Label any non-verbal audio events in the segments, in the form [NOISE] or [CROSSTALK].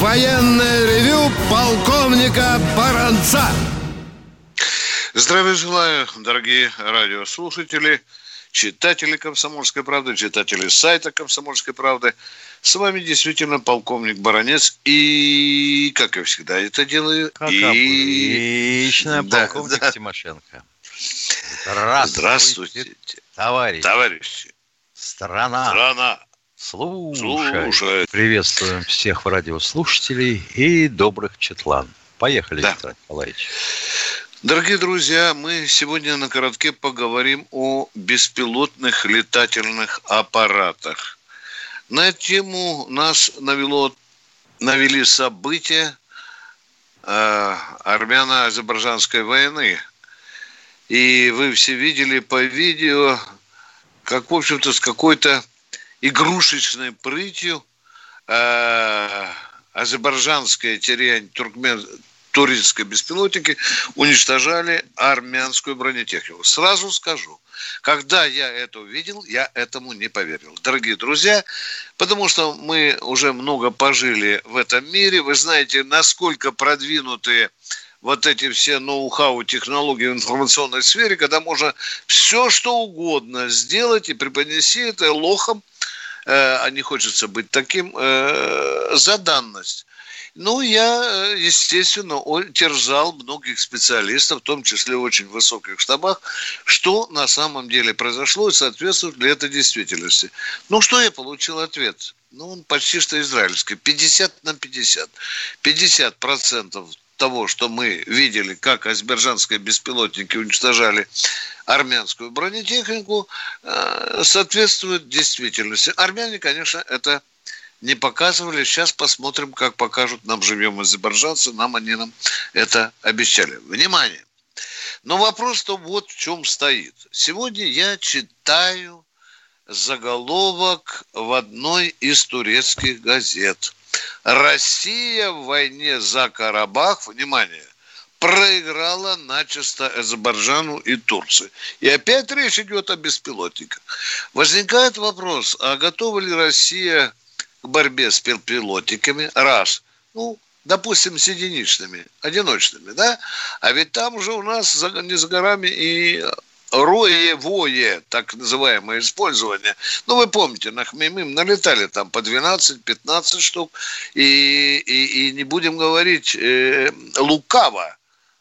военное ревю полковника Баранца. Здравия желаю, дорогие радиослушатели, читатели «Комсомольской правды», читатели сайта «Комсомольской правды». С вами действительно полковник Баранец и, как я всегда это делаю, Как и... обычно, Да, полковник да. Тимошенко. Здравствуйте, товарищ. товарищи. Страна. Страна Слушай. слушает. Приветствуем всех радиослушателей и добрых четлан. Поехали, Да. Виктор Николаевич. Дорогие друзья, мы сегодня на коротке поговорим о беспилотных летательных аппаратах. На эту тему нас навело, навели события э, армяно-азербайджанской войны. И вы все видели по видео, как, в общем-то, с какой-то игрушечной прытью э, азербайджанские терян туркмен турецкие беспилотники уничтожали армянскую бронетехнику. Сразу скажу, когда я это увидел, я этому не поверил. Дорогие друзья, потому что мы уже много пожили в этом мире, вы знаете, насколько продвинутые вот эти все ноу-хау технологии в информационной сфере, когда можно все, что угодно сделать и преподнести это лохом, а не хочется быть таким, э, за данность. Ну, я, э, естественно, терзал многих специалистов, в том числе в очень высоких штабах, что на самом деле произошло и соответствует ли это действительности. Ну, что я получил ответ? Ну, он почти что израильский. 50 на 50. 50 процентов того, что мы видели, как азербайджанские беспилотники уничтожали армянскую бронетехнику, э, соответствует действительности. Армяне, конечно, это не показывали. Сейчас посмотрим, как покажут нам живем азербайджанцы. Нам они нам это обещали. Внимание! Но вопрос-то вот в чем стоит. Сегодня я читаю заголовок в одной из турецких газет. Россия в войне за Карабах, внимание, проиграла начисто Азербайджану и Турции. И опять речь идет о беспилотниках. Возникает вопрос, а готова ли Россия к борьбе с беспилотниками? Раз. Ну, допустим, с единичными, одиночными, да? А ведь там уже у нас не за горами и роевое, так называемое, использование. Ну, вы помните, на Хмеймим налетали там по 12-15 штук, и, и, и не будем говорить э, лукаво,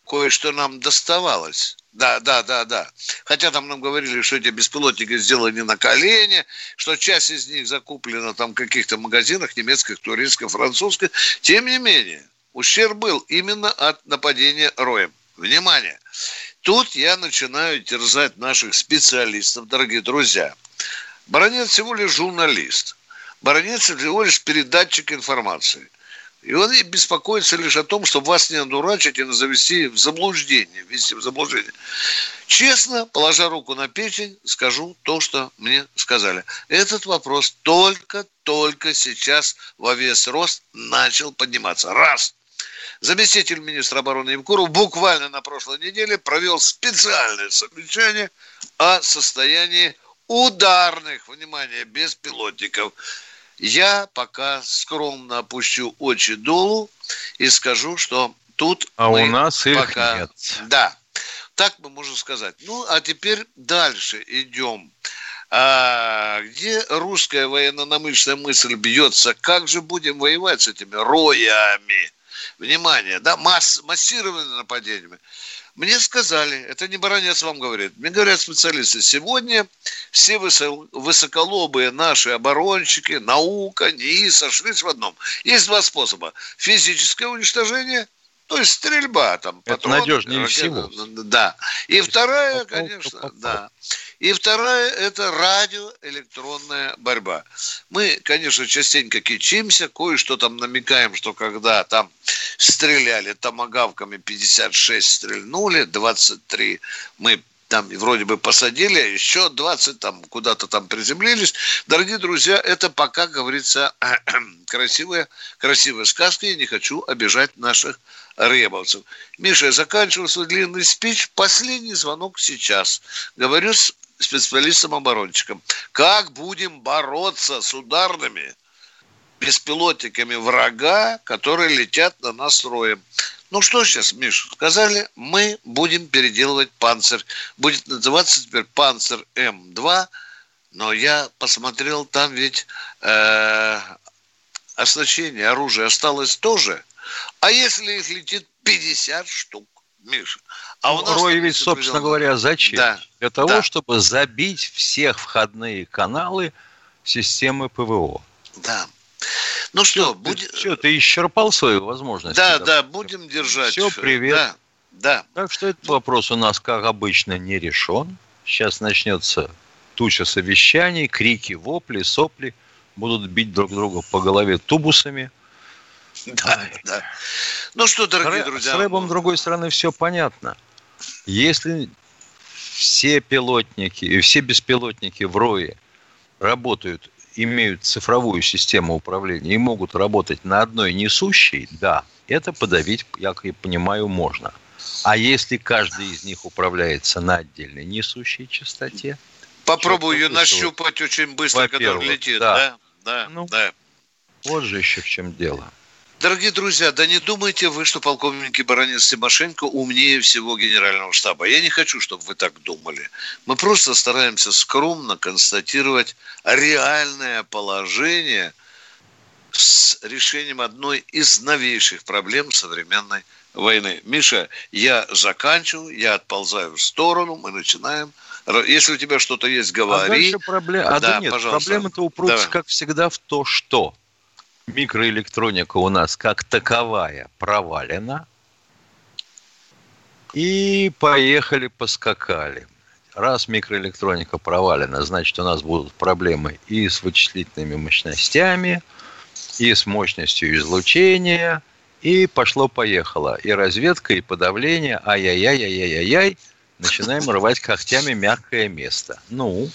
кое-что нам доставалось. Да, да, да, да. Хотя там нам говорили, что эти беспилотники сделаны на колене, что часть из них закуплена там в каких-то магазинах немецких, турецких, французских. Тем не менее, ущерб был именно от нападения роем. Внимание! Тут я начинаю терзать наших специалистов, дорогие друзья. Баронец всего лишь журналист. Баронец всего лишь передатчик информации. И он беспокоится лишь о том, чтобы вас не одурачить и не завести в заблуждение, ввести в заблуждение. Честно, положа руку на печень, скажу то, что мне сказали. Этот вопрос только-только сейчас во весь рост начал подниматься. Раз. Заместитель министра обороны Емкуров буквально на прошлой неделе провел специальное совещание о состоянии ударных, внимание, беспилотников. Я пока скромно опущу очи долу и скажу, что тут А мы у нас их пока... нет. Да, так мы можем сказать. Ну, а теперь дальше идем. А, где русская военно-намышленная мысль бьется? Как же будем воевать с этими роями? Внимание, да, масс, массированными нападениями. Мне сказали, это не баронец вам говорит, мне говорят специалисты, сегодня все высо- высоколобые наши оборонщики, наука, НИИ сошлись в одном. Есть два способа. Физическое уничтожение То есть стрельба там. Это надежнее ракеты, всего. Да. И вторая, конечно, да. И вторая – это радиоэлектронная борьба. Мы, конечно, частенько кичимся, кое-что там намекаем, что когда там стреляли томогавками 56 стрельнули, 23 мы там вроде бы посадили, а еще 20 там куда-то там приземлились. Дорогие друзья, это пока, говорится, красивая, красивая сказка. Я не хочу обижать наших ребовцев. Миша, я заканчиваю свой длинный спич. Последний звонок сейчас. Говорю с специалистом-оборонщиком. Как будем бороться с ударными беспилотниками врага, которые летят на нас роем? Ну что сейчас, Миш, сказали, мы будем переделывать «Панцирь». Будет называться теперь «Панцирь М2», но я посмотрел, там ведь э, оснащение, оружие осталось тоже. А если их летит 50 штук, Миша? А у нас Рой ведь, собственно говоря, зачем? Да. Для того, да. чтобы забить всех входные каналы системы ПВО. Да. Ну что, будет... Все, ты исчерпал свои возможности. Да, да, да будем держать. Все, привет. Да, да. Так что этот вопрос у нас, как обычно, не решен. Сейчас начнется туча совещаний, крики, вопли, сопли. Будут бить друг друга по голове тубусами. Да, Ай. да. Ну что, дорогие с друзья. С рэбом, с другой стороны, все понятно. Если все пилотники и все беспилотники в РОЕ работают имеют цифровую систему управления и могут работать на одной несущей, да, это подавить, я как понимаю, можно. А если каждый из них управляется на отдельной несущей частоте? Попробую ее нащупать очень быстро, когда летит. Да, да, да. Ну, да. Вот же еще в чем дело. Дорогие друзья, да не думайте вы, что полковник Баранец Тимошенко умнее всего генерального штаба. Я не хочу, чтобы вы так думали. Мы просто стараемся скромно констатировать реальное положение с решением одной из новейших проблем современной войны. Миша, я заканчиваю, я отползаю в сторону, мы начинаем. Если у тебя что-то есть, говори. А проблема. А да, да нет, проблема-то упрутся, как всегда, в то, что микроэлектроника у нас как таковая провалена. И поехали, поскакали. Раз микроэлектроника провалена, значит, у нас будут проблемы и с вычислительными мощностями, и с мощностью излучения, и пошло-поехало. И разведка, и подавление, ай-яй-яй-яй-яй-яй, начинаем [LAUGHS] рвать когтями мягкое место. Ну,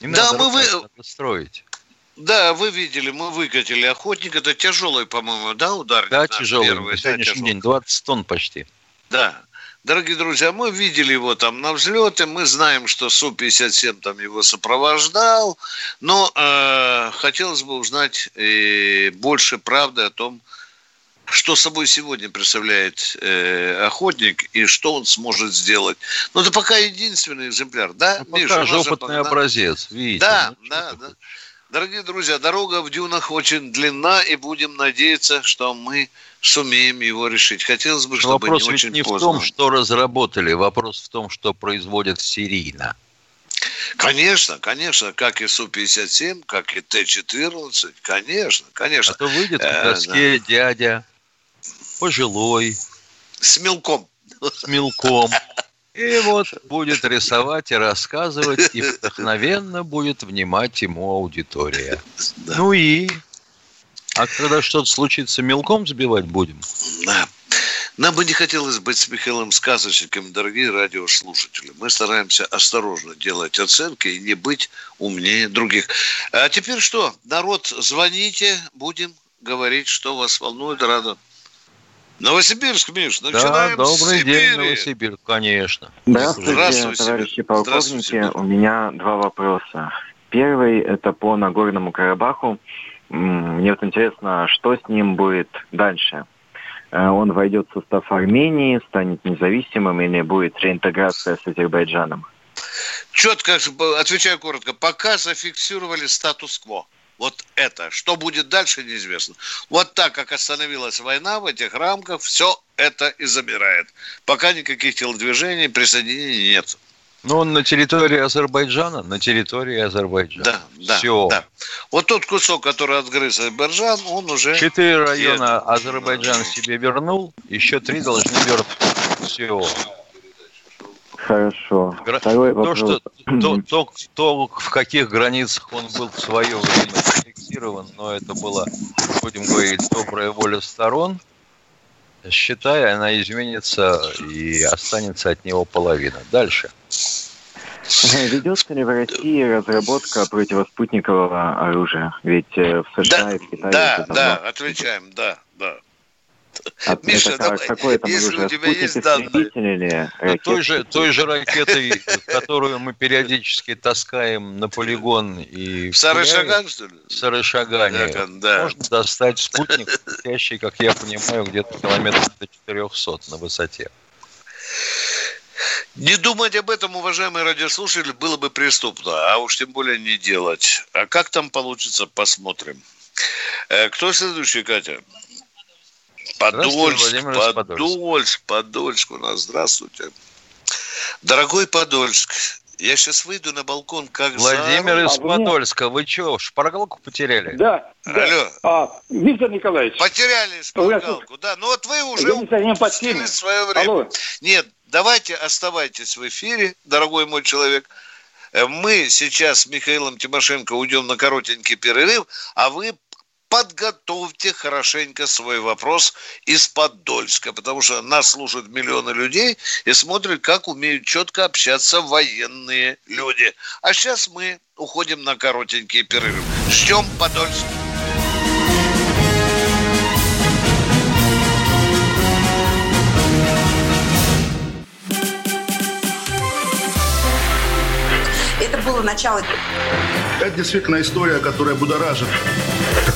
не да, надо мы вы... строить. Да, вы видели, мы выкатили охотник. Это тяжелый, по-моему, да, удар? Да, тяжелый. Первый, на сегодняшний да, день 20 тонн почти. Да. Дорогие друзья, мы видели его там на взлете, мы знаем, что Су-57 там его сопровождал, но э, хотелось бы узнать э, больше правды о том, что собой сегодня представляет э, охотник и что он сможет сделать. Но это пока единственный экземпляр, да? Ну, Миша, пока же опытный пока, образец, видите. Да, ну, да, да. Дорогие друзья, дорога в дюнах очень длинна, и будем надеяться, что мы сумеем его решить. Хотелось бы, чтобы вопрос не очень не поздно. в том, что разработали, вопрос в том, что производят серийно. Конечно, конечно, как и Су-57, как и Т-14, конечно, конечно. А то выйдет в доске э, да. дядя, пожилой. С мелком. С мелком. И вот будет рисовать и рассказывать, и вдохновенно будет внимать ему аудитория. Да. Ну и? А когда что-то случится, мелком сбивать будем? Да. Нам бы не хотелось быть с Михаилом сказочником, дорогие радиослушатели. Мы стараемся осторожно делать оценки и не быть умнее других. А теперь что? Народ, звоните, будем говорить, что вас волнует, рада Новосибирск, Миш, начинаем да, добрый с день, Новосибирск, конечно. Здравствуйте, Здравствуйте товарищи полковники. Здравствуйте. У меня два вопроса. Первый – это по Нагорному Карабаху. Мне вот интересно, что с ним будет дальше? Э, он войдет в состав Армении, станет независимым или будет реинтеграция с Азербайджаном? Четко, отвечаю коротко, пока зафиксировали статус-кво. Вот это. Что будет дальше, неизвестно. Вот так, как остановилась война в этих рамках, все это и замирает. Пока никаких телодвижений, присоединений нет. Ну, он на территории Азербайджана, на территории Азербайджана. Да, да. Все. Да. Вот тот кусок, который отгрыз Азербайджан, он уже... Четыре района Азербайджан себе вернул, еще три должны вернуть. Все. Хорошо. Второй то, что, то, то, то, в каких границах он был в свое время зафиксирован, но это была, будем говорить, добрая воля сторон, считай, она изменится и останется от него половина. Дальше. Ведется ли в России разработка противоспутникового оружия? Ведь э, в США да, и в Китае... Да, да, отвечаем, да. А [LAUGHS] Миша, это, давай, какое там если оружие? у тебя есть данные... Или ну, той, же, той же ракетой, [LAUGHS] которую мы периодически таскаем на полигон и... В Сарышаган, что ли? В Сарышагане. Да. Можно достать спутник, летящий, как я понимаю, где-то километров до 400 на высоте. Не думать об этом, уважаемые радиослушатели, было бы преступно, а уж тем более не делать. А как там получится, посмотрим. Э, кто следующий, Катя? Подольск, Подольск, Подольск у нас. Здравствуйте. Дорогой Подольск, я сейчас выйду на балкон, как Владимир за... из Подольска, вы что, шпаргалку потеряли? Да. Алло. А, Виктор Николаевич. Потеряли шпаргалку, да. Ну вот вы уже упустили свое время. Алло. Нет, давайте оставайтесь в эфире, дорогой мой человек. Э, мы сейчас с Михаилом Тимошенко уйдем на коротенький перерыв, а вы подготовьте хорошенько свой вопрос из Подольска, потому что нас слушают миллионы людей и смотрят, как умеют четко общаться военные люди. А сейчас мы уходим на коротенький перерыв. Ждем Подольск. было начало. Это действительно история, которая будоражит.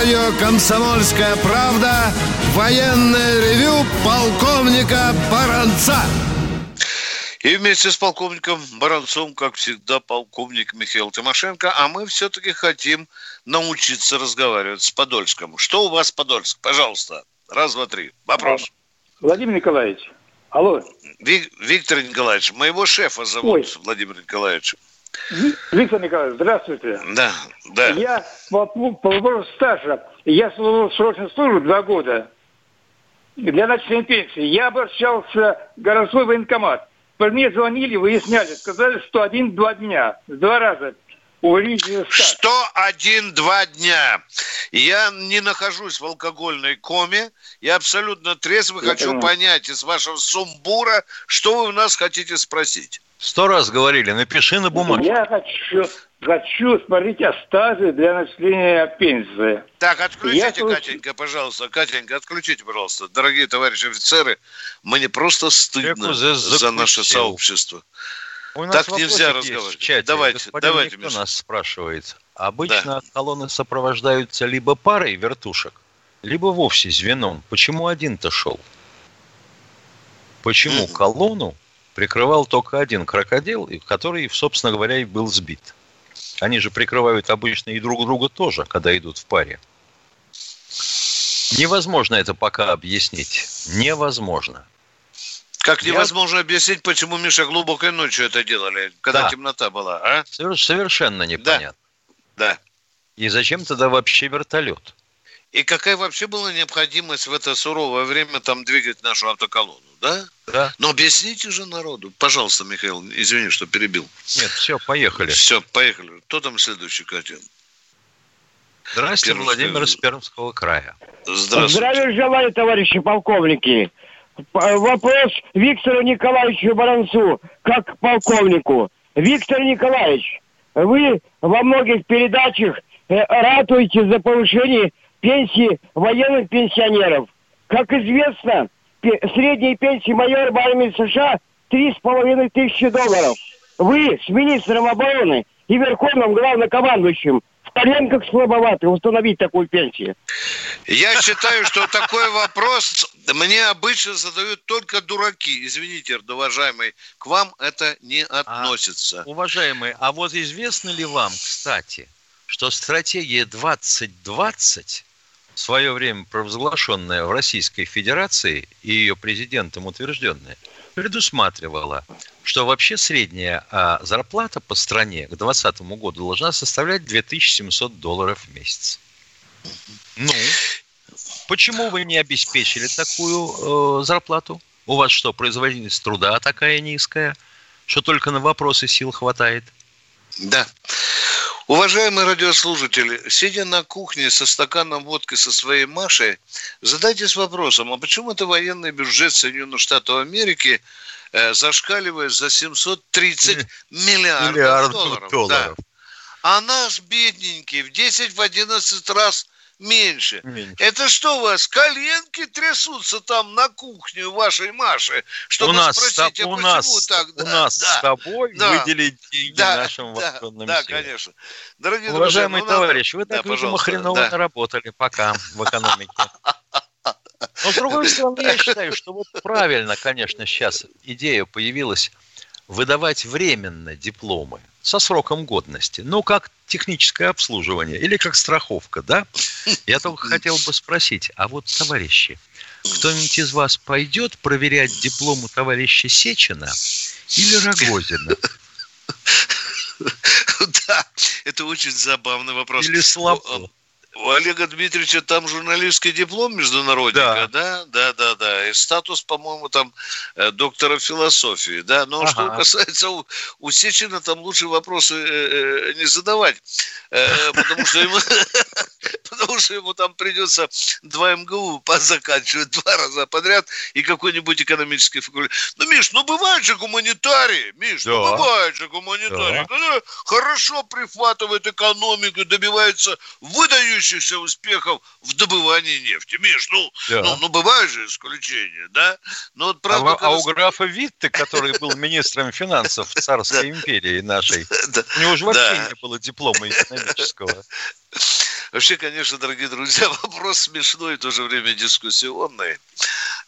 Радио «Комсомольская правда» военное ревю полковника Баранца. И вместе с полковником Баранцом, как всегда, полковник Михаил Тимошенко. А мы все-таки хотим научиться разговаривать с Подольском. Что у вас, Подольск? Пожалуйста. Раз, два, три. Вопрос. Владимир Николаевич. Алло. Виктор Николаевич, моего шефа зовут Ой. Владимир Николаевич. Виктор Николаевич, здравствуйте. Да, да. Я по, по вопросу стажа, я служил срочную службу два года для начальной пенсии. Я обращался в городской военкомат. Мне звонили, выясняли, сказали, что один-два дня, два раза. Что один-два дня? Я не нахожусь в алкогольной коме. Я абсолютно трезвый. Я хочу понимаю. понять из вашего сумбура, что вы у нас хотите спросить. Сто раз говорили, напиши на бумаге. Я хочу, хочу смотреть о стаже для начисления пенсии. Так, отключите, Я... Катенька, пожалуйста. Катенька, отключите, пожалуйста. Дорогие товарищи офицеры, мне просто стыдно за, наше сообщество. У нас так нельзя разговаривать. В чате. Давайте, Господин давайте. Никто нас спрашивает. Обычно да. колонны сопровождаются либо парой вертушек, либо вовсе звеном. Почему один-то шел? Почему колонну прикрывал только один крокодил, который, собственно говоря, и был сбит. Они же прикрывают обычно и друг друга тоже, когда идут в паре. Невозможно это пока объяснить. Невозможно. Как невозможно Я... объяснить, почему Миша глубокой ночью это делали, когда да. темнота была, а? Совершенно непонятно. Да. да. И зачем тогда вообще вертолет? И какая вообще была необходимость в это суровое время там двигать нашу автоколонну, да? Да. Но объясните же народу. Пожалуйста, Михаил, извини, что перебил. Нет, все, поехали. Все, поехали. Кто там следующий, Катя? Здравствуйте, Пермская... Владимир из Пермского края. Здравствуйте. Здравия желаю, товарищи полковники. Вопрос Виктору Николаевичу Баранцу, как полковнику. Виктор Николаевич, вы во многих передачах э, ратуете за повышение пенсии военных пенсионеров. Как известно, средняя пенсия майора в армии США три с половиной тысячи долларов. Вы с министром обороны и верховным главнокомандующим в коленках слабоваты установить такую пенсию? Я считаю, что такой вопрос мне обычно задают только дураки. Извините, уважаемый, к вам это не относится. А, уважаемый, а вот известно ли вам, кстати, что стратегия 2020 в свое время провозглашенная в Российской Федерации и ее президентом утвержденная, предусматривала, что вообще средняя а, зарплата по стране к 2020 году должна составлять 2700 долларов в месяц. Ну, почему вы не обеспечили такую э, зарплату? У вас что, производительность труда такая низкая, что только на вопросы сил хватает? Да. Уважаемые радиослушатели, сидя на кухне со стаканом водки со своей Машей, задайтесь вопросом, а почему это военный бюджет Соединенных Штатов Америки э, зашкаливает за 730 [LAUGHS] миллиардов, миллиардов долларов? долларов. Да. А наш бедненький в 10-11 раз меньше. меньше. Это что у вас, коленки трясутся там на кухне вашей Маши, чтобы у нас, спросить, а у почему нас, так? У нас да, с тобой да, выделить деньги да, нашим да, вооруженным да, силам. конечно. Дорогие Уважаемый друзья, ну, товарищ, вы так, да, видимо, хреново да. наработали пока в экономике. [LAUGHS] Но, с другой стороны, я считаю, что вот правильно, конечно, сейчас идея появилась выдавать временно дипломы со сроком годности. Ну, как техническое обслуживание или как страховка, да? Я только хотел бы спросить, а вот, товарищи, кто-нибудь из вас пойдет проверять диплом у товарища Сечина или Рогозина? Да, это очень забавный вопрос. Или Слабо? У Олега Дмитриевича там журналистский диплом международника, да, да, да, да, и статус, по-моему, там э, доктора философии, да. Но ага. что касается у, у Сечина, там лучше вопросы э, не задавать, э, потому что ему, [LAUGHS] потому что ему там придется два МГУ заканчивать два раза подряд и какой-нибудь экономический факультет. Ну, Миш, ну бывает же гуманитарии, Миш, да. ну бывает же гуманитарии, да. хорошо прихватывает экономику, добивается выдающихся выдающихся успехов в добывании нефти. Миш, ну, да. ну, ну бывают же исключения, да? Но вот, правда, а, когда... а у графа Витте, который был министром финансов Царской империи нашей, у него же вообще не было диплома экономического. Вообще, конечно, дорогие друзья, [LAUGHS] вопрос смешной и в то же время дискуссионный.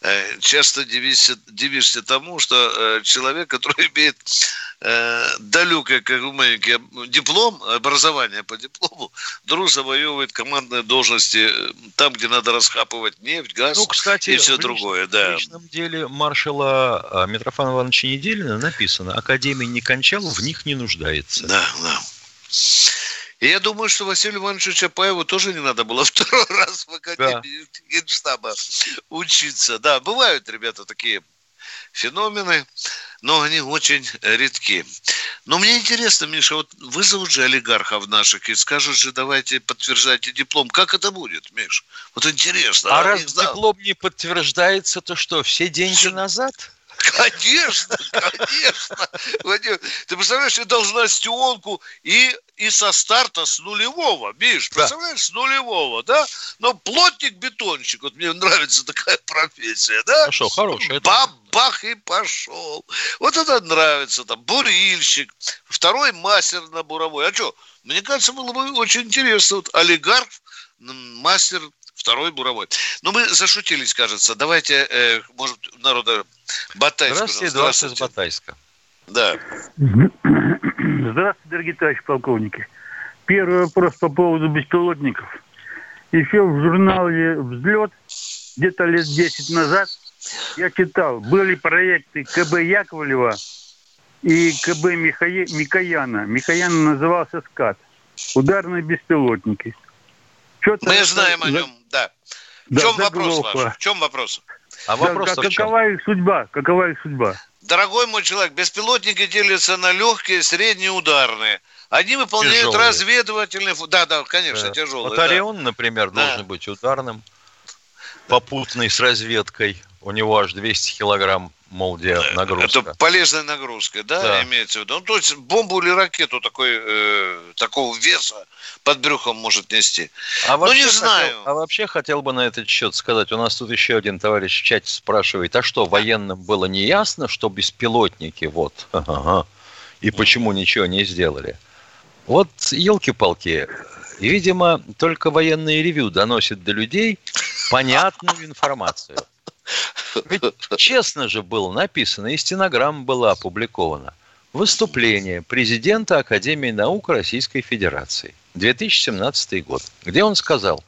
Э, часто дивишься, дивишься тому, что э, человек, который [LAUGHS] имеет э, далекое, как маленький диплом, образование по диплому, вдруг завоевывает командные должности там, где надо расхапывать нефть, газ ну, кстати, и все в другое. Да. В личном деле маршала Митрофана Ивановича Неделина написано, Академия не кончал, в них не нуждается. Да, да. И я думаю, что Василию Ивановичу Чапаеву тоже не надо было [LAUGHS] второй раз в Академии да. Генштаба учиться. Да, бывают, ребята, такие феномены, но они очень редки. Но мне интересно, Миша, вот вызовут же олигархов наших и скажут же, давайте подтверждайте диплом. Как это будет, Миш? Вот интересно. А, а раз диплом не подтверждается, то что, все деньги все... назад? Конечно, конечно. Вадим, ты представляешь, я должна стионку и, и со старта с нулевого, Миш, представляешь, да. с нулевого, да? Но плотник-бетонщик, вот мне нравится такая профессия, да? Хорошо, хорошая. Бабах и пошел. Вот это нравится, там, бурильщик, второй мастер на буровой. А что, мне кажется, было бы очень интересно, вот олигарх, мастер второй буровой. Но мы зашутились, кажется. Давайте, э, может, народа Батайска. Здравствуйте, здравствуйте, из Батайска. Да. Здравствуйте, дорогие товарищи полковники. Первый вопрос по поводу беспилотников. Еще в журнале «Взлет» где-то лет 10 назад я читал, были проекты КБ Яковлева и КБ Михая... Микояна. Микояна назывался «СКАТ». Ударные беспилотники. Что-то Мы это... знаем о нем, да. В чем вопрос ваш? В чем вопрос? А вопрос да, какова их судьба? Какова их судьба? Дорогой мой человек, беспилотники делятся на легкие, средние, ударные. Они выполняют тяжелые. разведывательные... Да, да, конечно, да. тяжелые. Вот да. Орион, например, да. должен быть ударным, попутный с разведкой. У него аж 200 килограмм молдия нагрузка. Это полезная нагрузка, да, да. имеется в виду? Ну, то есть бомбу или ракету такой, э, такого веса под брюхом может нести. А ну, не знаю. Хотел, а вообще хотел бы на этот счет сказать, у нас тут еще один товарищ в чате спрашивает, а что, военным было не ясно, что беспилотники, вот, ага, и почему ничего не сделали? Вот елки-палки, видимо, только военные ревю доносит до людей понятную информацию. Ведь честно же было написано, и стенограмма была опубликована. Выступление президента Академии наук Российской Федерации, 2017 год, где он сказал,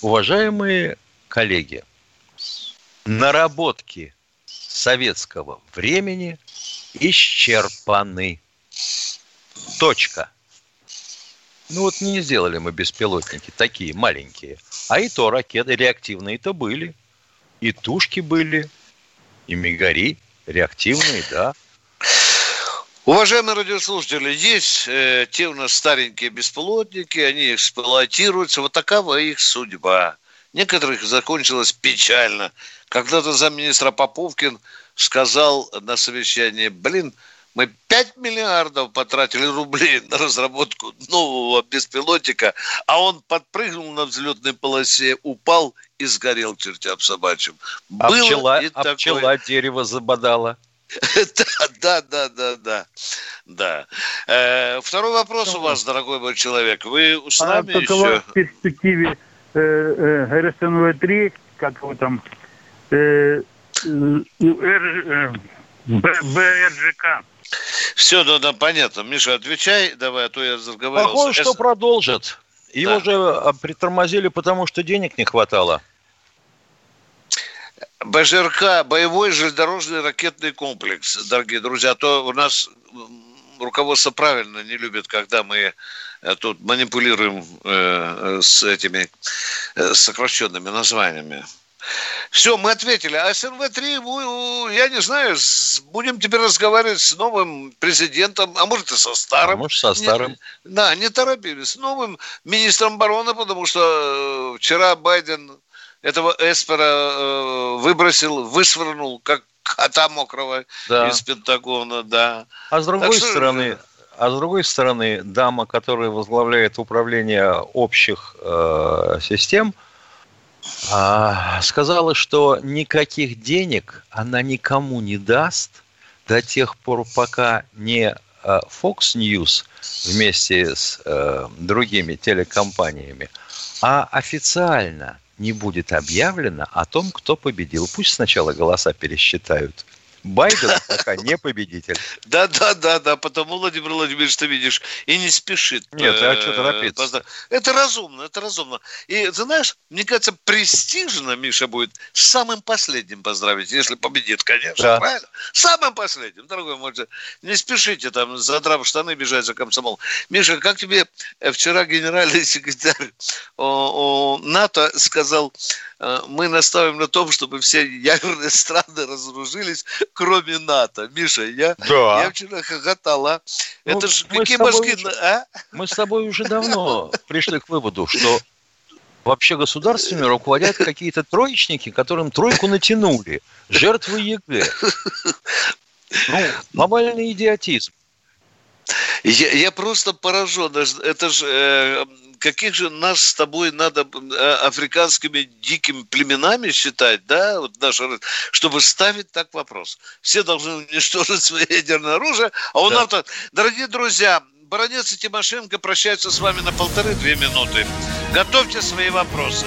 уважаемые коллеги, наработки советского времени исчерпаны. Точка. Ну вот не сделали мы беспилотники такие маленькие. А и то ракеты реактивные-то были. И тушки были, и мегари реактивные, да. Уважаемые радиослушатели, есть э, те у нас старенькие беспилотники, они эксплуатируются, вот такова их судьба. Некоторых закончилось печально. Когда-то замминистра Поповкин сказал на совещании, блин, мы 5 миллиардов потратили рублей на разработку нового беспилотника, а он подпрыгнул на взлетной полосе, упал и сгорел чертям собачьим. А Было пчела, и а такое. пчела дерево забодала. [LAUGHS] Да, да, да, да, да. Э, второй вопрос у вас, дорогой мой человек. Вы с а нами еще? в перспективе э, э, РСНВ-3, как его там, БРЖК? Все, да, да, понятно. Миша, отвечай, давай, а то я разговаривался. Похоже, что продолжат. Его да. же а, притормозили, потому что денег не хватало. БЖРК – боевой железнодорожный ракетный комплекс, дорогие друзья. А то у нас руководство правильно не любит, когда мы э, тут манипулируем э, с этими э, сокращенными названиями. Все, мы ответили. А СНВ-3, я не знаю, будем теперь разговаривать с новым президентом, а может и со старым. А может, со старым. Не, да, не торопились. С новым министром обороны, потому что вчера Байден этого Эспера э, выбросил, высвернул, как кота мокрого да. из Пентагона, да. А с другой так стороны, что... а с другой стороны, дама, которая возглавляет управление общих э, систем, э, сказала, что никаких денег она никому не даст до тех пор, пока не э, Fox News вместе с э, другими телекомпаниями, а официально не будет объявлено о том, кто победил. Пусть сначала голоса пересчитают. Байден пока не победитель. [LAUGHS] Да, да, да, да, потому, Владимир Владимирович, ты видишь, и не спешит. Нет, а что торопиться? Это разумно, это разумно. И, ты знаешь, мне кажется, престижно Миша будет самым последним поздравить, если победит, конечно, да. правильно? Самым последним, дорогой мой, не спешите там, задрав штаны, бежать за комсомол. Миша, как тебе вчера генеральный [LAUGHS] секретарь о, о НАТО сказал, Э, мы наставим на том, чтобы все ядерные [LAUGHS] страны разоружились, кроме НАТО. Миша, я, да. я вчера хохотала. Ну, Это же какие башки... Уже, а? Мы с тобой уже давно пришли к выводу, что вообще государствами руководят какие-то троечники, которым тройку натянули. Жертвы ЕГЭ. Ну, глобальный идиотизм. Я, я просто поражен. Это же э, каких же нас с тобой надо э, африканскими дикими племенами считать, да, вот наше, чтобы ставить так вопрос. Все должны уничтожить свое ядерное оружие, а у да. нас, дорогие друзья, Баранец и Тимошенко прощаются с вами на полторы-две минуты. Готовьте свои вопросы.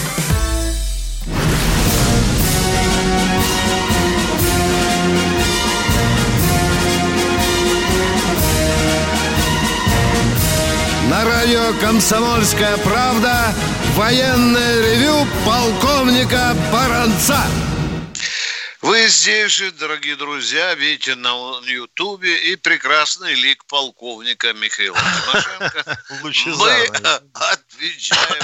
Радио «Комсомольская правда» военное ревю полковника Баранца. Вы здесь же, дорогие друзья, видите на Ютубе и прекрасный лик полковника Михаила Тимошенко. [LAUGHS] Мы отвечаем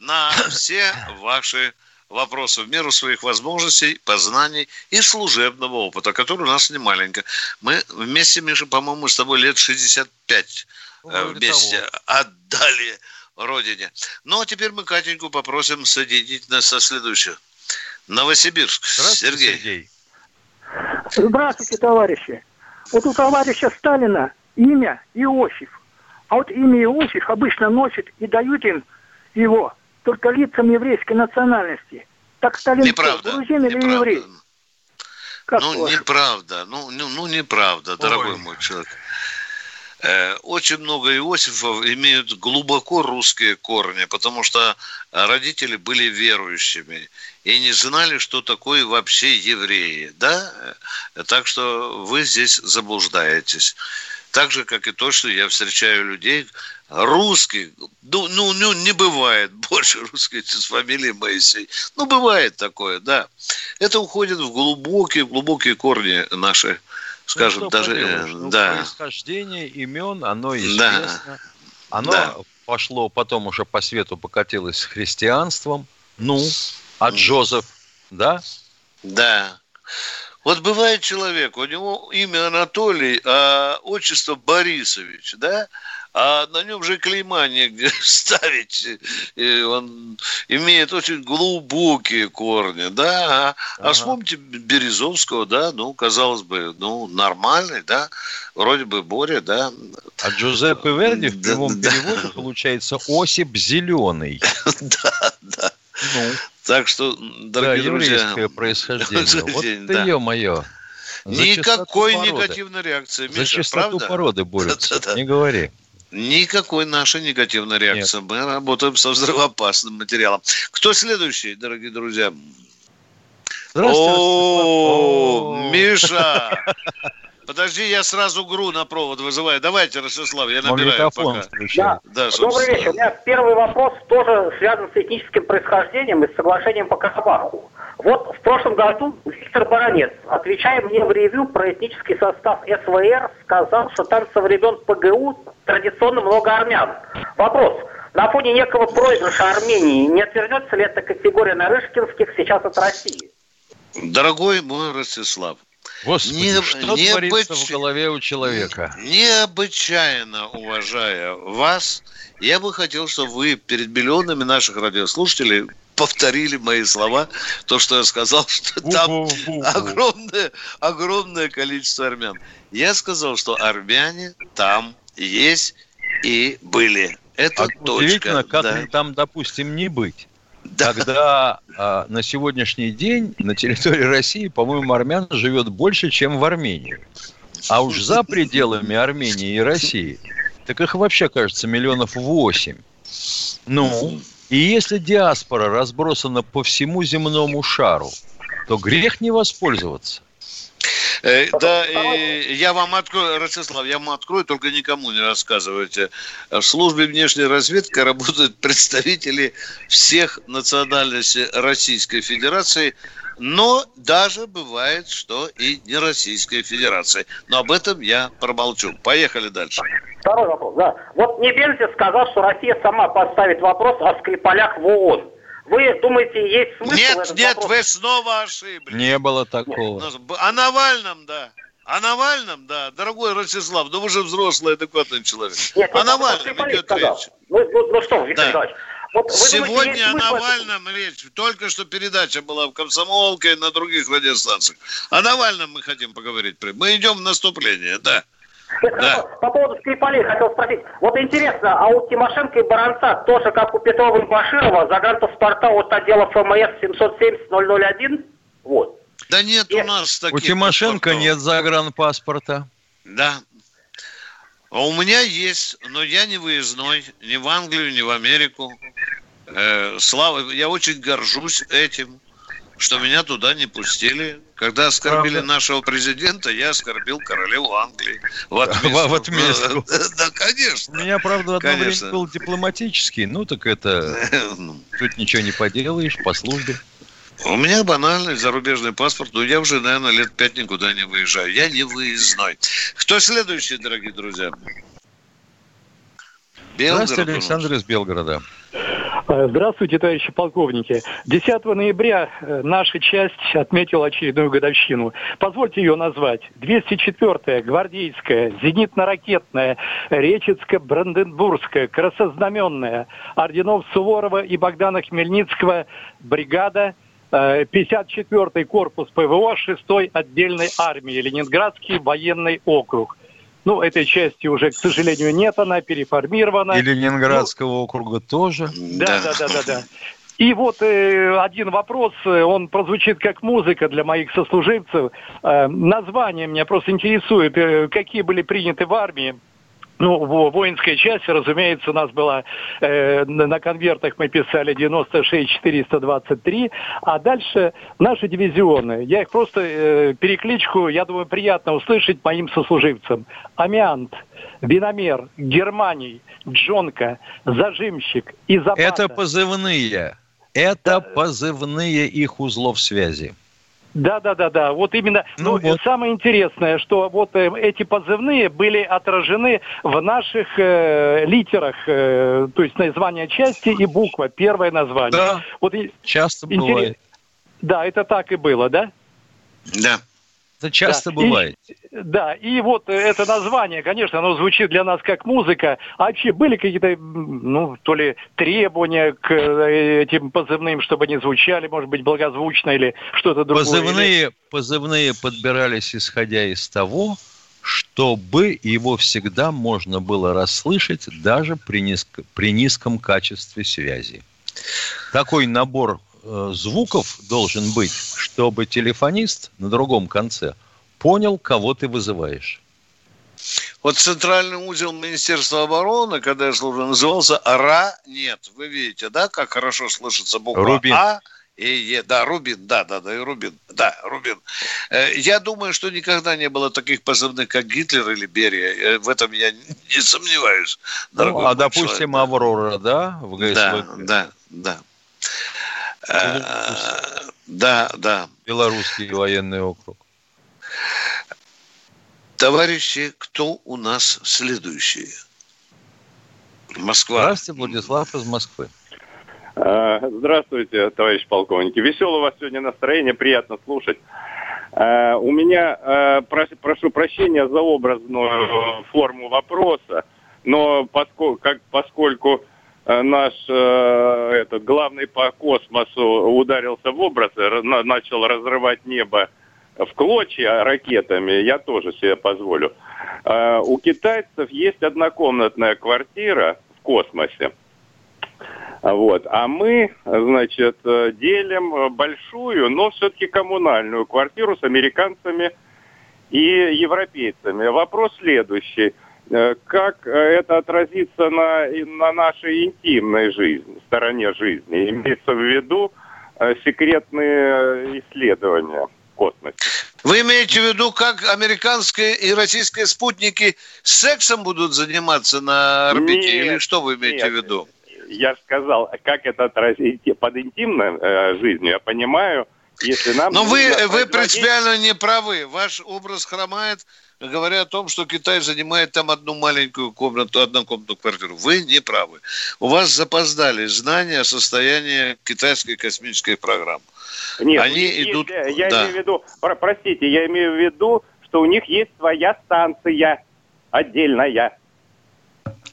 на все ваши вопросы в меру своих возможностей, познаний и служебного опыта, который у нас не маленько. Мы вместе, Миша, по-моему, с тобой лет 65 ну, вместе того. отдали родине. Ну, а теперь мы Катеньку попросим соединить нас со следующим. Новосибирск. Сергей. Сергей. Здравствуйте, товарищи. Вот у товарища Сталина имя Иосиф. А вот имя Иосиф обычно носит и дают им его только лицам еврейской национальности. Так Сталин неправда, грузин или неправда. еврей? Как ну, ваше? неправда. Ну, ну, ну, неправда, Ой. дорогой мой человек. Э, очень много Иосифов имеют глубоко русские корни, потому что родители были верующими и не знали, что такое вообще евреи. Да? Так что вы здесь заблуждаетесь. Так же, как и то, что я встречаю людей, русских, ну, ну, ну не бывает [LAUGHS] больше русских с фамилией Моисей. Ну, бывает такое, да. Это уходит в глубокие, глубокие корни наши скажем, ну, даже... Э, ну, да. Происхождение имен, оно известно. Да. Оно да. пошло потом уже по свету, покатилось с христианством. Ну, а Джозеф, да? Да. Вот бывает человек, у него имя Анатолий, а отчество Борисович, да? А на нем же клейма негде [LAUGHS] ставить. И он имеет очень глубокие корни, да. А, ага. а вспомните Березовского, да, ну, казалось бы, ну, нормальный, да, вроде бы Боря, да. А Джузеппе Верди в прямом да, переводе да. получается Осип Зеленый. [LAUGHS] Да, да. Ну. Так что, дорогие да, друзья... еврейское происхождение. Вот [LAUGHS] да. ты, ё-моё. Никакой негативной реакции, Миша, За чистоту правда? породы борются, да, да, не говори. Никакой нашей негативной реакции. Нет. Мы работаем со взрывоопасным материалом. Кто следующий, дорогие друзья? О, Миша! [LAUGHS] Подожди, я сразу ГРУ на провод вызываю. Давайте, Ростислав, я набираю пока. Да. Да, Добрый вечер. У меня первый вопрос тоже связан с этническим происхождением и с соглашением по Карабаху. Вот в прошлом году Виктор Баранец, отвечая мне в ревью про этнический состав СВР, сказал, что там со времен ПГУ традиционно много армян. Вопрос. На фоне некого проигрыша Армении не отвернется ли эта категория нарышкинских сейчас от России? Дорогой мой Ростислав, Господи, не, что не творится в голове у человека? Необычайно уважая вас, я бы хотел, чтобы вы перед миллионами наших радиослушателей повторили мои слова, то, что я сказал, [LAUGHS] что там огромное, огромное количество армян. Я сказал, что армяне там есть и были. Это а точка. Удивительно, как да. там, допустим, не быть. Да. Когда а, на сегодняшний день на территории России, по-моему, армян живет больше, чем в Армении. А уж за пределами Армении и России, так их вообще, кажется, миллионов восемь. Ну, и если диаспора разбросана по всему земному шару, то грех не воспользоваться. Э, да, я вам открою, Ростислав, я вам открою, только никому не рассказывайте. В службе внешней разведки работают [LAUGHS] представители всех национальностей Российской Федерации, но даже бывает, что и не Российской Федерации. Но об этом я промолчу. Поехали дальше. Второй вопрос, да. Вот Небензи сказал, что Россия сама поставит вопрос о Скрипалях в ООН. Вы думаете, есть смысл? Нет, нет, вопрос? вы снова ошиблись. Не было такого. Нет. О Навальном, да. О Навальном, да. Дорогой Ростислав, ну вы же взрослый, адекватный человек. Нет, о Навальном идет речь. Ну, ну, ну что, Виктор да. Вот Сегодня думаете, о Навальном речь. Только что передача была в Комсомолке и на других радиостанциях. О Навальном мы хотим поговорить. Мы идем в наступление, да. Да. По поводу Скрипалей хотел спросить. Вот интересно, а у Тимошенко и Баранца тоже, как у Петрова и Баширова, загранпаспорта от отдела ФМС 770-001? Вот. Да нет и... у нас таких У Тимошенко паспортов. нет загранпаспорта. Да. А у меня есть, но я не выездной, ни в Англию, ни в Америку. Э, слава, я очень горжусь этим что меня туда не пустили. Когда оскорбили Правда? нашего президента, я оскорбил королеву Англии. [LAUGHS] В отместку. В отместку. [LAUGHS] Да, конечно. У меня, правда, одно конечно. время был дипломатический. Ну, так это... [LAUGHS] Ну. Тут ничего не поделаешь, по службе. У меня банальный зарубежный паспорт, но я уже, наверное, лет пять никуда не выезжаю. Я не выездной. Кто следующий, дорогие друзья? Белгород. Здравствуйте, Александр из Белгорода. Э, здравствуйте, товарищи полковники. 10 ноября э, наша часть отметила очередную годовщину. Позвольте ее назвать. 204-я, гвардейская, зенитно-ракетная, Речицко-Бранденбургская, Красознаменная, орденов Суворова и Богдана Хмельницкого бригада 54-й корпус ПВО 6-й отдельной армии, Ленинградский военный округ. Ну, этой части уже, к сожалению, нет, она переформирована. И Ленинградского ну, округа тоже. Да, да, да, да, да. И вот э, один вопрос, э, он прозвучит как музыка для моих сослуживцев. Э, название меня просто интересует, э, какие были приняты в армии ну, в воинской части, разумеется, у нас было э, на конвертах мы писали 96-423, а дальше наши дивизионы. Я их просто э, перекличку, я думаю, приятно услышать моим сослуживцам. Амиант, Виномер, Германий, Джонка, Зажимщик, Изобата. Это позывные. Это да. позывные их узлов связи. Да, да, да, да. Вот именно. Ну, ну вот. самое интересное, что вот э, эти позывные были отражены в наших э, литерах, э, то есть название части и буква, первое название. Да. Вот часто интерес... бывает. Да, это так и было, да? Да. Это часто да. бывает. И, да, и вот это название, конечно, оно звучит для нас как музыка. А вообще были какие-то, ну, то ли требования к э, этим позывным, чтобы они звучали, может быть, благозвучно или что-то другое? Позывные, или... позывные подбирались исходя из того, чтобы его всегда можно было расслышать даже при, низко, при низком качестве связи. Такой набор звуков должен быть, чтобы телефонист на другом конце понял, кого ты вызываешь. Вот центральный узел Министерства обороны, когда я служил, назывался РА нет. Вы видите, да, как хорошо слышится буква Рубин. А и Е. Да, Рубин, да, да, да, и Рубин. Да, Рубин. Э, я думаю, что никогда не было таких позывных, как Гитлер или Берия. Э, в этом я не сомневаюсь. Ну, а, допустим, человек. Аврора, да? В ГСВ? Да, да, да. Э, да, да. Белорусский военный округ. Товарищи, кто у нас следующий? Москва. Здравствуйте, Владислав из Москвы. Э, здравствуйте, товарищ полковники. Веселое у вас сегодня настроение, приятно слушать. Э, у меня, прошу прощения за образную форму вопроса, но поскольку, как, поскольку наш э, этот главный по космосу ударился в образ, начал разрывать небо в клочья ракетами, я тоже себе позволю. Э, у китайцев есть однокомнатная квартира в космосе. Вот. А мы, значит, делим большую, но все-таки коммунальную квартиру с американцами и европейцами. Вопрос следующий – Э, как э, это отразится на, на нашей интимной жизни, стороне жизни. Имеется в виду э, секретные исследования космосе. Вы имеете в виду, как американские и российские спутники сексом будут заниматься на орбите? Нет, Или что вы имеете нет, в виду? Я же сказал, как это отразится под интимной э, жизнью, я понимаю, если нам... Но вы, вы принципиально не правы. Ваш образ хромает говоря о том, что Китай занимает там одну маленькую комнату, однокомнатную квартиру. Вы не правы. У вас запоздали знания о состоянии китайской космической программы. Нет, Они есть, идут... Я да. имею в виду, простите, я имею в виду, что у них есть своя станция отдельная.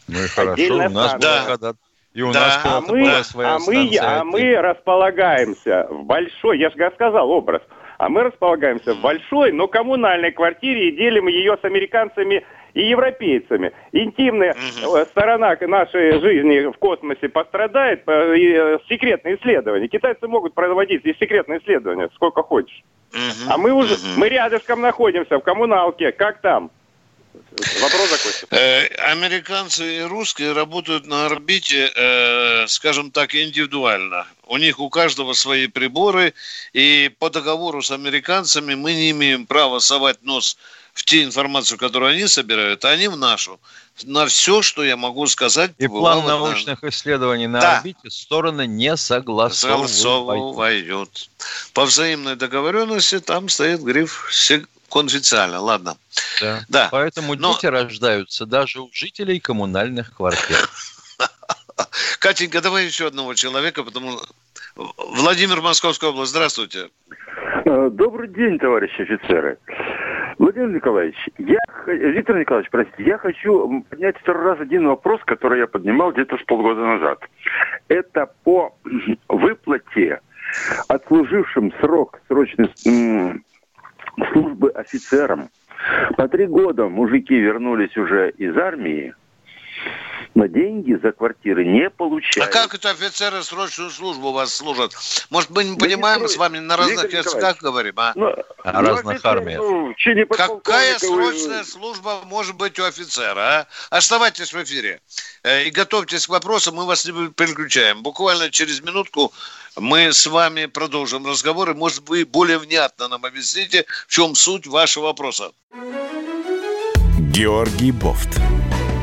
Ну и хорошо, Отдельная у нас станция. да. И у да. нас а мы, своя а мы, а мы располагаемся в большой, я же сказал образ, а мы располагаемся в большой, но коммунальной квартире и делим ее с американцами и европейцами. Интимная угу. сторона нашей жизни в космосе пострадает, э, секретные исследования. Китайцы могут проводить и секретные исследования, сколько хочешь. Угу. А мы уже, угу. мы рядышком находимся, в коммуналке. Как там? Вопрос закончен. Э, американцы и русские работают на орбите, э, скажем так, индивидуально. У них у каждого свои приборы, и по договору с американцами мы не имеем права совать нос в те информацию, которую они собирают, а они в нашу. На все, что я могу сказать. И план научных на... исследований на да. орбите стороны не согласовывают. Согласовывают. По взаимной договоренности там стоит гриф конфиденциально, ладно. Да. да. Поэтому Но... дети рождаются даже у жителей коммунальных квартир. [LAUGHS] Катенька, давай еще одного человека, потому Владимир, Московская область, здравствуйте. Э, добрый день, товарищи офицеры. Владимир Николаевич, я, Виктор Николаевич, простите, я хочу поднять второй раз один вопрос, который я поднимал где-то с полгода назад. Это по [CLEARS THROAT] выплате отслужившим срок срочной службы офицерам. По три года мужики вернулись уже из армии, но деньги за квартиры не получают. А как это офицеры срочную службу у вас служат? Может, мы не понимаем, Виктор, с вами на разных языках говорим, а? Ну, о разных армиях. Ну, Какая срочная служба может быть у офицера, а? Оставайтесь в эфире э, и готовьтесь к вопросу, мы вас не переключаем. Буквально через минутку мы с вами продолжим разговор, и, может, вы более внятно нам объясните, в чем суть вашего вопроса. Георгий Бофт.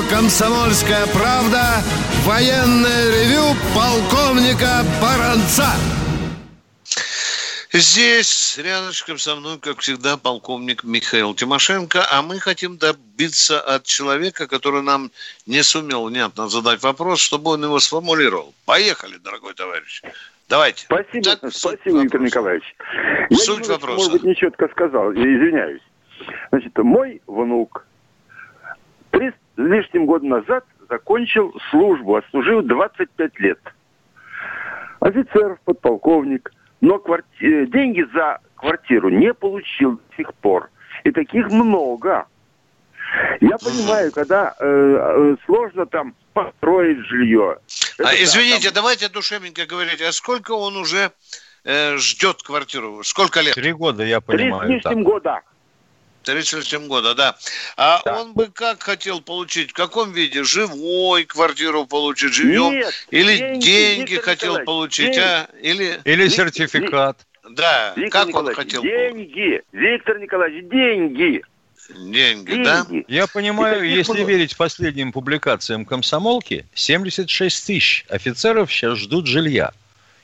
Радио «Комсомольская правда» военное ревю полковника Баранца. Здесь рядышком со мной, как всегда, полковник Михаил Тимошенко, а мы хотим добиться от человека, который нам не сумел внятно задать вопрос, чтобы он его сформулировал. Поехали, дорогой товарищ. Давайте. Спасибо, так, спасибо, Виктор Николаевич. Суть Я, вопроса. Может быть, нечетко сказал, я извиняюсь. Значит, мой внук лишним года назад закончил службу, отслужил 25 лет. Офицер, подполковник, но кварти... Э, деньги за квартиру не получил до сих пор. И таких много. Я понимаю, когда э, э, сложно там построить жилье. а, извините, там... давайте душевненько говорить, а сколько он уже э, ждет квартиру? Сколько лет? Три года, я понимаю. Три с лишним года. 37 года, да. А да. он бы как хотел получить? В каком виде? Живой квартиру получить живьем? Нет, Или деньги, деньги хотел получить? Деньги. А? Или... Или сертификат? Да, Виктор как Николаевич, он хотел? Деньги, Виктор Николаевич, деньги. Деньги, деньги. да? Я понимаю, если было... верить последним публикациям комсомолки, 76 тысяч офицеров сейчас ждут жилья.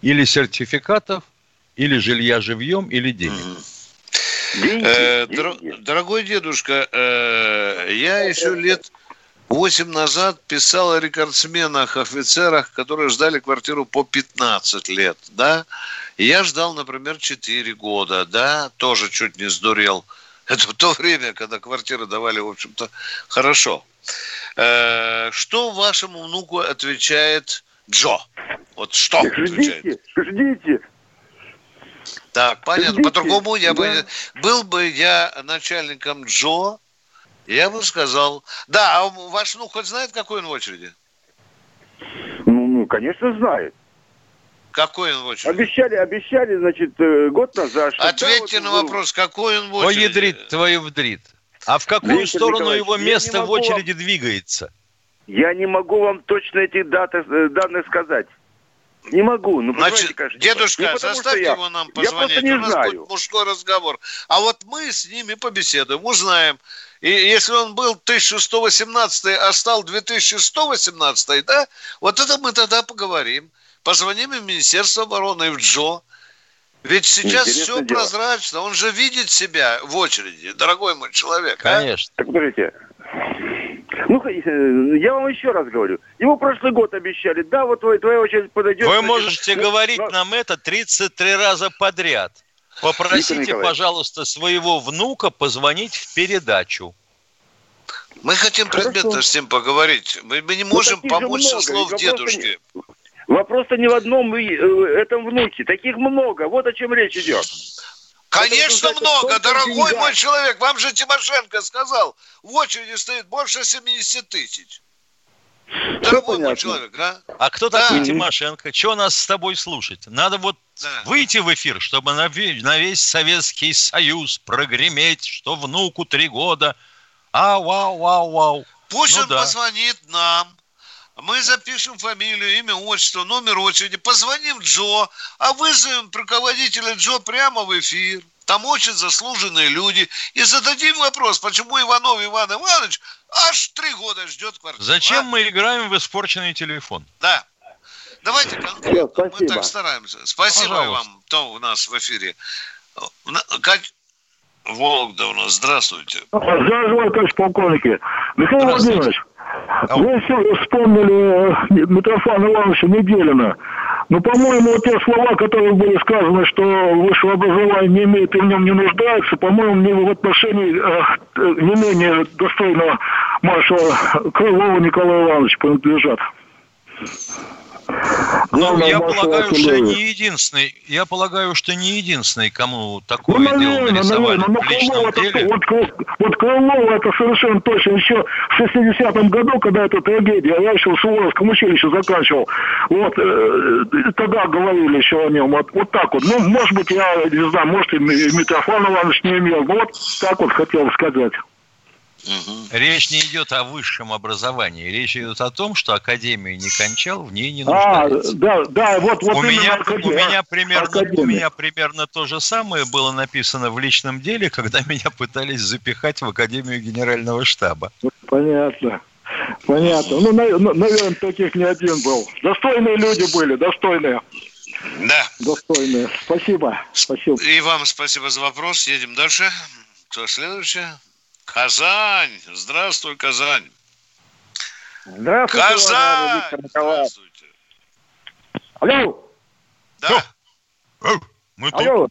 Или сертификатов, или жилья живьем, или денег. Mm-hmm. Деньги, э, деньги. Дорогой дедушка, э, я еще лет восемь назад писал о рекордсменах, офицерах, которые ждали квартиру по 15 лет, да. я ждал, например, 4 года, да, тоже чуть не сдурел. [LAUGHS] Это в то время, когда квартиры давали, в общем-то, хорошо. Э, что вашему внуку отвечает Джо? Вот что ждите, отвечает? Ждите, так, понятно. По-другому я бы... Был бы я начальником Джо, я бы сказал... Да, а ваш внук хоть знает, какой он в очереди? Ну, ну конечно, знает. Какой он в очереди? Обещали, обещали, значит, э, год назад. Ответьте вот на вопрос, какой он в очереди? Ой, ядрит твою вдрит. А в какую Виктор сторону его место в очереди вам... двигается? Я не могу вам точно эти даты, э, данные сказать. Не могу. Ну, Значит, конечно, дедушка, не заставьте я, его нам позвонить. не У нас знаю. будет мужской разговор. А вот мы с ними побеседуем, узнаем. И если он был 1118, а стал 2118, да, вот это мы тогда поговорим. Позвоним в Министерство обороны, в джо Ведь сейчас Интересное все дело. прозрачно. Он же видит себя в очереди, дорогой мой человек. А? Конечно. А? Так, подождите. Ну, э, я вам еще раз говорю. Ему прошлый год обещали, да, вот твоя, твоя очередь подойдет. Вы можете ну, говорить но... нам это 33 раза подряд. Попросите, пожалуйста, своего внука позвонить в передачу. Мы хотим предметно с ним поговорить. Мы, мы не ну, можем ну, помочь со слов дедушки. Вопрос-то не в одном э, этом внуке. Таких много. Вот о чем речь идет. Конечно, много, дорогой мой человек. Вам же Тимошенко сказал, в очереди стоит больше 70 тысяч. Дорогой мой человек, а? А кто да. такой Тимошенко? Чего нас с тобой слушать? Надо вот да. выйти в эфир, чтобы на весь, на весь Советский Союз прогреметь, что внуку три года, А, вау, вау, вау. Пусть Ну он да. позвонит нам. Мы запишем фамилию, имя, отчество, номер очереди, позвоним Джо, а вызовем руководителя Джо прямо в эфир. Там очень заслуженные люди. И зададим вопрос, почему Иванов Иван Иванович аж три года ждет квартиру. Зачем а? мы играем в испорченный телефон? Да. Давайте конкретно. Всё, Мы спасибо. так стараемся. Спасибо Пожалуйста. вам, кто у нас в эфире. Как... Вологда у нас, здравствуйте. Здравствуйте, товарищ полковники. Михаил Владимирович, вы все вспомнили э, Митрофана Ивановича Неделина. Ну, по-моему, вот те слова, которые были сказаны, что высшего образования не имеет и в нем не нуждается, по-моему, не в отношении э, не менее достойного маршала Крылова Николая Ивановича принадлежат. Ну, Главное, я полагаю, что не единственный, я полагаю, что не единственный, кому такое Ну, дело наверное, нарисовали наверное. Но в личном Крылов, это, деле. вот, Кры- вот Крылов это совершенно точно еще в 60-м году, когда эта трагедия, я еще в Суворовском училище заканчивал, вот, э, тогда говорили еще о нем, вот, вот так вот. Ну, может быть, я не знаю, может, и Ми- Митрофан Иванович не имел, вот так вот хотел сказать. Речь не идет о высшем образовании, речь идет о том, что академию не кончал, в ней не А, нуждается. да, да, вот, вот у, меня, у, меня примерно, у меня примерно то же самое было написано в личном деле, когда [LAUGHS] меня пытались запихать в Академию Генерального штаба. Понятно. Понятно. Ну, наверное, таких не один был. Достойные люди были, достойные. Да. Достойные. Спасибо. Спасибо. И вам спасибо за вопрос. Едем дальше. Кто следующий? Казань. Здравствуй, Казань. Здравствуйте, Казань! Николаевич. Алло. Да. Мы Алло.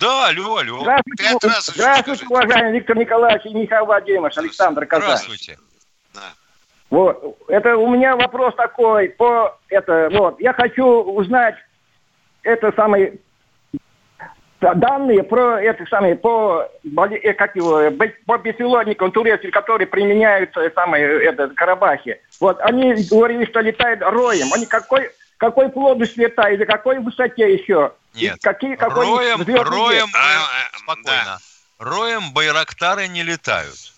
Да, алло, алло. Здравствуйте, Пять раз еще здравствуйте уважаемый Виктор Николаевич и Михаил Владимирович, Александр Казань. Здравствуйте. Вот. Это у меня вопрос такой по это вот. Я хочу узнать это самый данные про это самое по э, как его э, по беспилотникам турецким, которые применяют э, самые это Карабахе. Вот они говорили, что летают роем. Они какой какой плотность летают, и какой высоте еще? И Нет. какие какой Роем, роем, э, спокойно. Роем байрактары не летают.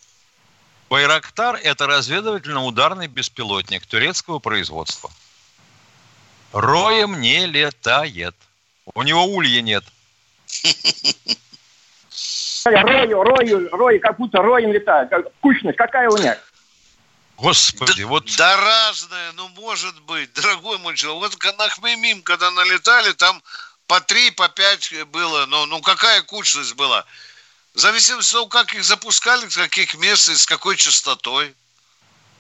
Байрактар – это разведывательно-ударный беспилотник турецкого производства. Роем не летает. У него улья нет. Рою, рою, рою, как будто роем летают. Как- Кучность какая у них? Господи, вот Да разное, ну может быть, дорогой мой человек. Вот на Хмеймим, когда налетали, там по три, по пять было. Ну, ну какая кучность была? В зависимости от того, как их запускали, с каких мест и с какой частотой.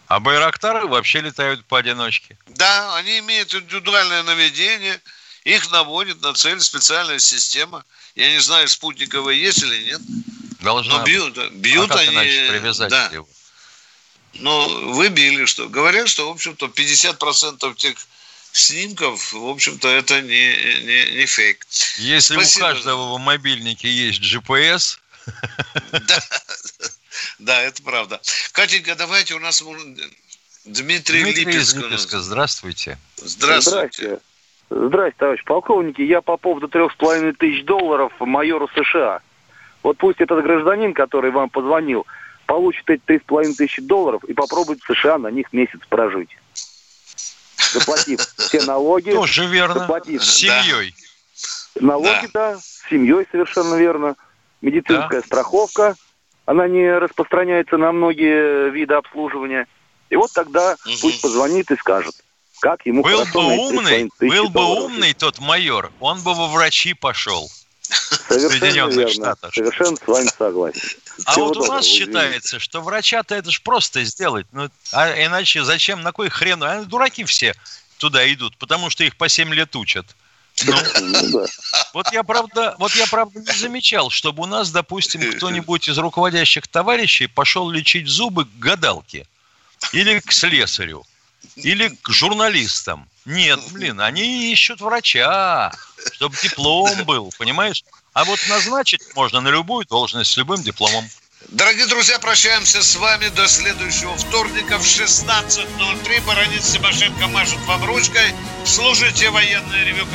А байрактары вообще летают поодиночке. Да, они имеют индивидуальное наведение, их наводит на цель специальная система. Я не знаю, спутниковая есть или нет. Должна Но бьют, быть. бьют а как они. иначе привязать да. его? Но выбили, что говорят, что, в общем-то, 50% тех снимков, в общем-то, это не, не, не фейк. Если Спасибо. у каждого в мобильнике есть GPS, Да, это правда. Катенька, давайте у нас может, Дмитрий, Дмитрий Липецк. Липецка, здравствуйте. Здравствуйте. Здрасте. Здрасте, товарищ полковники. Я по поводу трех с половиной тысяч долларов майору США. Вот пусть этот гражданин, который вам позвонил, получит эти три с половиной тысячи долларов и попробует в США на них месяц прожить. Заплатив все налоги. Тоже верно. заплатив С семьей. Налоги, да. с семьей совершенно верно. Медицинская страховка, она не распространяется на многие виды обслуживания. И вот тогда пусть позвонит и скажет, как ему Был бы умный, 3,5 тысячи был бы долларов. умный тот майор, он бы во врачи пошел. Совершенно Соединенных верно. Штатах. Совершенно с вами согласен. А Всего вот у нас извините. считается, что врача-то это ж просто сделать. Ну, а иначе зачем, на кой хрен? А дураки все туда идут, потому что их по 7 лет учат. Ну, вот я правда, вот я правда не замечал, чтобы у нас, допустим, кто-нибудь из руководящих товарищей пошел лечить зубы к гадалке или к слесарю или к журналистам. Нет, блин, они ищут врача, чтобы диплом был, понимаешь? А вот назначить можно на любую должность с любым дипломом. Дорогие друзья, прощаемся с вами до следующего вторника в 16.03. Баранец Симошенко машет вам ручкой. Слушайте военное ревю.